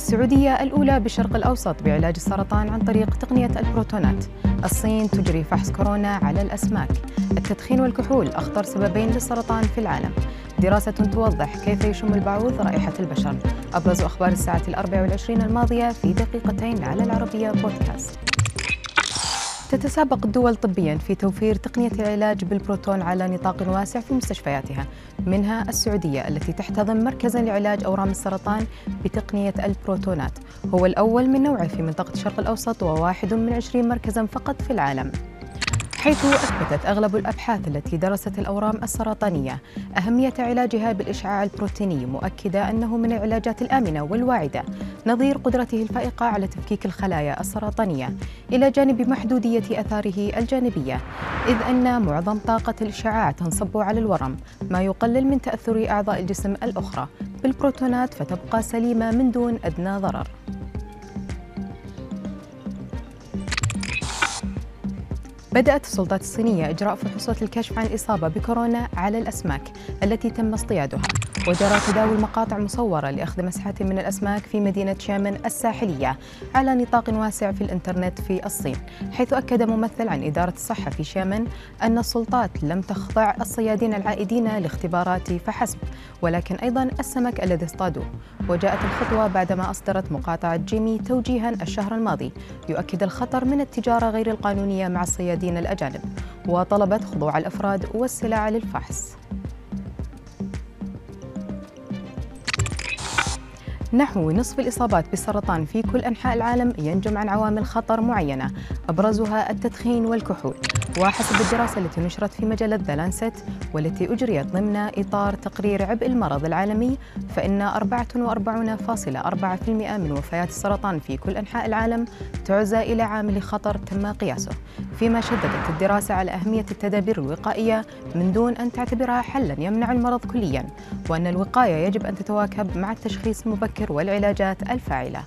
السعودية الأولى بالشرق الأوسط بعلاج السرطان عن طريق تقنية البروتونات. الصين تجري فحص كورونا على الأسماك. التدخين والكحول أخطر سببين للسرطان في العالم. دراسة توضح كيف يشم البعوض رائحة البشر. أبرز أخبار الساعة الأربع والعشرين الماضية في دقيقتين على العربية بودكاست. تتسابق الدول طبيا في توفير تقنية العلاج بالبروتون على نطاق واسع في مستشفياتها. منها السعودية التي تحتضن مركزا لعلاج أورام السرطان بتقنية البروتونات. هو الأول من نوعه في منطقة الشرق الأوسط وواحد من عشرين مركزا فقط في العالم. حيث أثبتت أغلب الأبحاث التي درست الأورام السرطانية أهمية علاجها بالإشعاع البروتيني مؤكدة أنه من العلاجات الآمنة والواعدة. نظير قدرته الفائقة على تفكيك الخلايا السرطانية إلى جانب محدودية أثاره الجانبية إذ أن معظم طاقة الإشعاع تنصب على الورم ما يقلل من تأثر أعضاء الجسم الأخرى بالبروتونات فتبقى سليمة من دون أدنى ضرر. بدأت السلطات الصينية إجراء فحوصات الكشف عن الإصابة بكورونا على الأسماك التي تم اصطيادها. وجرى تداول مقاطع مصورة لأخذ مسحة من الأسماك في مدينة شامن الساحلية على نطاق واسع في الإنترنت في الصين حيث أكد ممثل عن إدارة الصحة في شامن أن السلطات لم تخضع الصيادين العائدين لاختبارات فحسب ولكن أيضا السمك الذي اصطادوه. وجاءت الخطوة بعدما أصدرت مقاطعة جيمي توجيها الشهر الماضي يؤكد الخطر من التجارة غير القانونية مع الصيادين الأجانب وطلبت خضوع الأفراد والسلع للفحص. نحو نصف الإصابات بالسرطان في كل أنحاء العالم ينجم عن عوامل خطر معينة أبرزها التدخين والكحول. وحسب الدراسة التي نشرت في مجلة ذا لانست والتي أجريت ضمن إطار تقرير عبء المرض العالمي فإن 44.4% من وفيات السرطان في كل أنحاء العالم تعزى إلى عامل خطر تم قياسه. فيما شددت الدراسة على أهمية التدابير الوقائية من دون أن تعتبرها حلا يمنع المرض كليا وأن الوقاية يجب أن تتواكب مع التشخيص المبكر والعلاجات الفاعلة.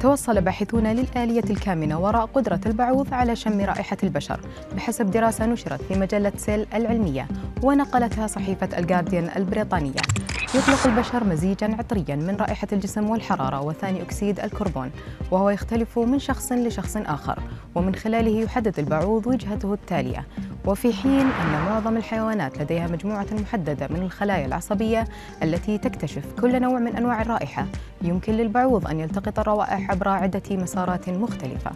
توصل باحثون للآلية الكامنة وراء قدرة البعوض على شم رائحة البشر بحسب دراسة نشرت في مجلة Cell العلمية ونقلتها صحيفة الجارديان البريطانية. يطلق البشر مزيجا عطريا من رائحة الجسم والحرارة وثاني أكسيد الكربون وهو يختلف من شخص لشخص آخر ومن خلاله يحدد البعوض وجهته التالية. وفي حين أن معظم الحيوانات لديها مجموعة محددة من الخلايا العصبية التي تكتشف كل نوع من أنواع الرائحة يمكن للبعوض أن يلتقط الروائح عبر عدة مسارات مختلفة.